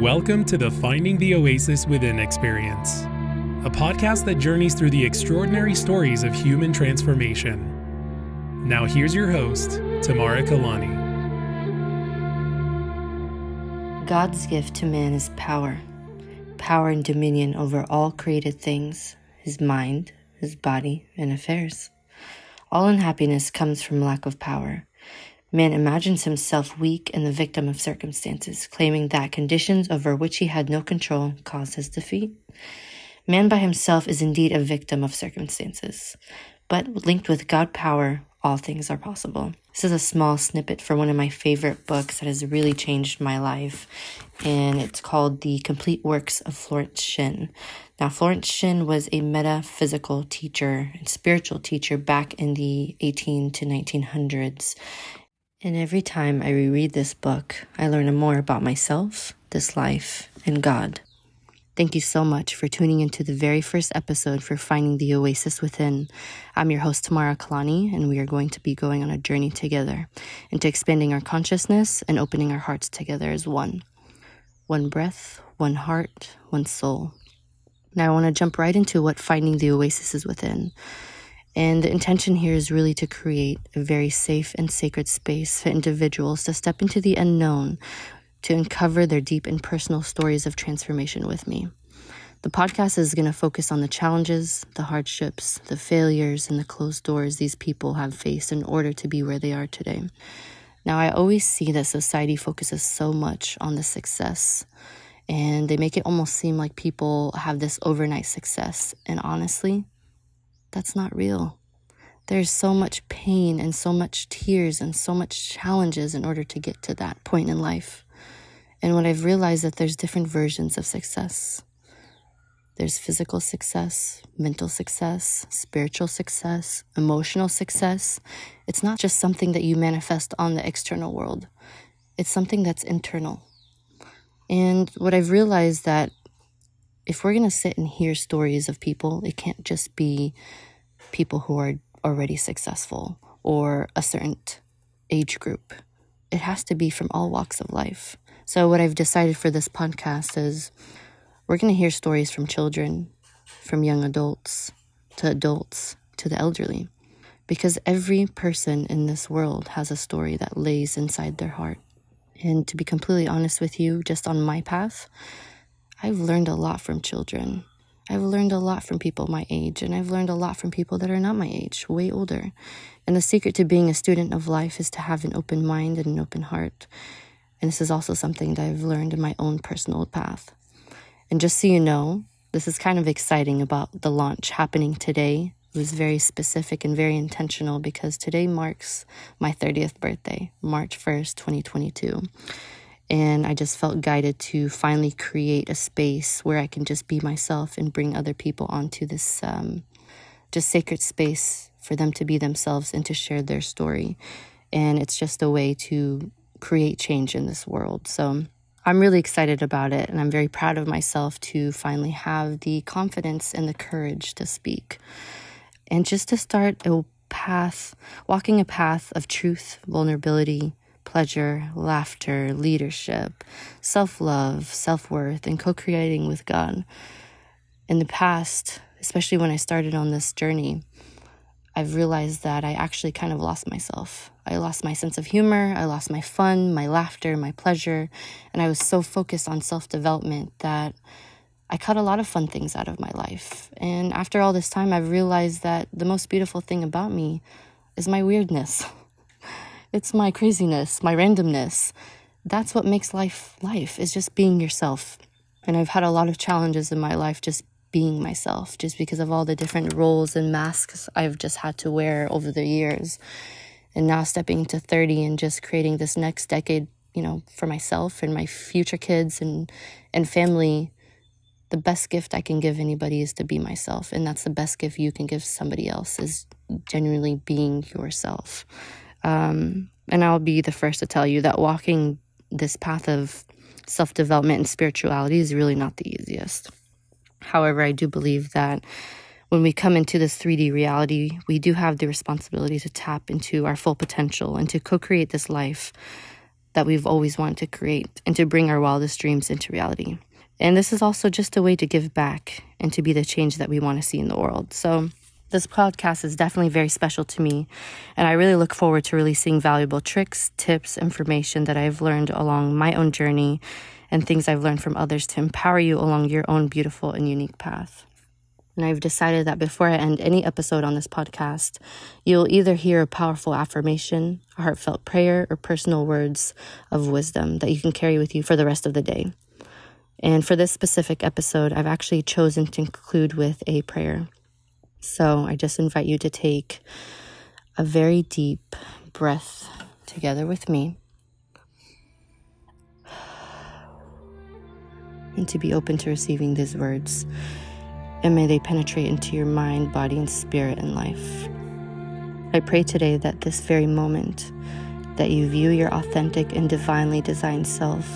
Welcome to the Finding the Oasis Within experience, a podcast that journeys through the extraordinary stories of human transformation. Now, here's your host, Tamara Kailany. God's gift to man is power power and dominion over all created things, his mind, his body, and affairs. All unhappiness comes from lack of power. Man imagines himself weak and the victim of circumstances, claiming that conditions over which he had no control caused his defeat. Man by himself is indeed a victim of circumstances, but linked with God power, all things are possible. This is a small snippet from one of my favorite books that has really changed my life, and it's called The Complete Works of Florence Shinn. Now, Florence Shinn was a metaphysical teacher and spiritual teacher back in the 18 to 1900s, and every time I reread this book, I learn more about myself, this life, and God. Thank you so much for tuning into the very first episode for Finding the Oasis Within. I'm your host, Tamara Kailany, and we are going to be going on a journey together into expanding our consciousness and opening our hearts together as one. One breath, one heart, one soul. Now, I want to jump right into what Finding the Oasis is within. And the intention here is really to create a very safe and sacred space for individuals to step into the unknown, to uncover their deep and personal stories of transformation with me. The podcast is going to focus on the challenges, the hardships, the failures, and the closed doors these people have faced in order to be where they are today. Now, I always see that society focuses so much on the success, and they make it almost seem like people have this overnight success. And honestly, that's not real. There's so much pain and so much tears and so much challenges in order to get to that point in life. And what I've realized that there's different versions of success. There's physical success, mental success, spiritual success, emotional success. It's not just something that you manifest on the external world. It's something that's internal. And what I've realized that if we're going to sit and hear stories of people, it can't just be people who are already successful or a certain age group. It has to be from all walks of life. So, what I've decided for this podcast is we're going to hear stories from children, from young adults, to adults, to the elderly. Because every person in this world has a story that lays inside their heart. And to be completely honest with you, just on my path, I've learned a lot from children. I've learned a lot from people my age, and I've learned a lot from people that are not my age, way older. And the secret to being a student of life is to have an open mind and an open heart. And this is also something that I've learned in my own personal path. And just so you know, this is kind of exciting about the launch happening today. It was very specific and very intentional because today marks my 30th birthday, March 1st, 2022. And I just felt guided to finally create a space where I can just be myself and bring other people onto this um, just sacred space for them to be themselves and to share their story. And it's just a way to create change in this world. So I'm really excited about it. And I'm very proud of myself to finally have the confidence and the courage to speak and just to start a path, walking a path of truth, vulnerability, pleasure, laughter, leadership, self love, self worth, and co creating with God. In the past, especially when I started on this journey, I've realized that I actually kind of lost myself. I lost my sense of humor, I lost my fun, my laughter, my pleasure, and I was so focused on self development that I cut a lot of fun things out of my life. And after all this time, I've realized that the most beautiful thing about me is my weirdness. It's my craziness, my randomness. That's what makes life life, is just being yourself. And I've had a lot of challenges in my life just being myself, just because of all the different roles and masks I've just had to wear over the years. And now stepping into 30 and just creating this next decade, you know, for myself and my future kids and, and family the best gift I can give anybody is to be myself. And that's the best gift you can give somebody else is genuinely being yourself. Um, and I'll be the first to tell you that walking this path of self development and spirituality is really not the easiest. However, I do believe that when we come into this 3D reality, we do have the responsibility to tap into our full potential and to co create this life that we've always wanted to create and to bring our wildest dreams into reality. And this is also just a way to give back and to be the change that we want to see in the world. So, this podcast is definitely very special to me, and I really look forward to releasing valuable tricks, tips, information that I've learned along my own journey and things I've learned from others to empower you along your own beautiful and unique path. And I've decided that before I end any episode on this podcast, you'll either hear a powerful affirmation, a heartfelt prayer, or personal words of wisdom that you can carry with you for the rest of the day. And for this specific episode, I've actually chosen to conclude with a prayer. So I just invite you to take a very deep breath together with me and to be open to receiving these words. And may they penetrate into your mind, body, and spirit and life. I pray today that this very moment, that you view your authentic and divinely designed self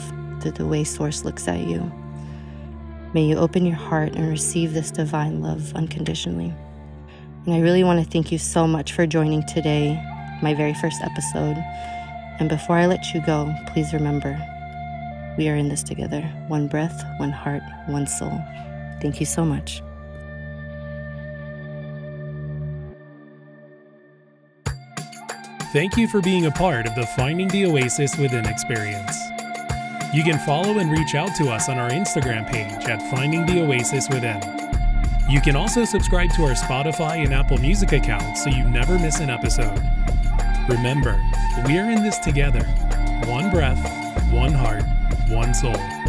through the way Source looks at you. May you open your heart and receive this divine love unconditionally. And I really want to thank you so much for joining today, my very first episode. And before I let you go, please remember we are in this together one breath, one heart, one soul. Thank you so much. Thank you for being a part of the Finding the Oasis Within experience. You can follow and reach out to us on our Instagram page at Finding the Oasis Within. You can also subscribe to our Spotify and Apple Music accounts so you never miss an episode. Remember, we are in this together one breath, one heart, one soul.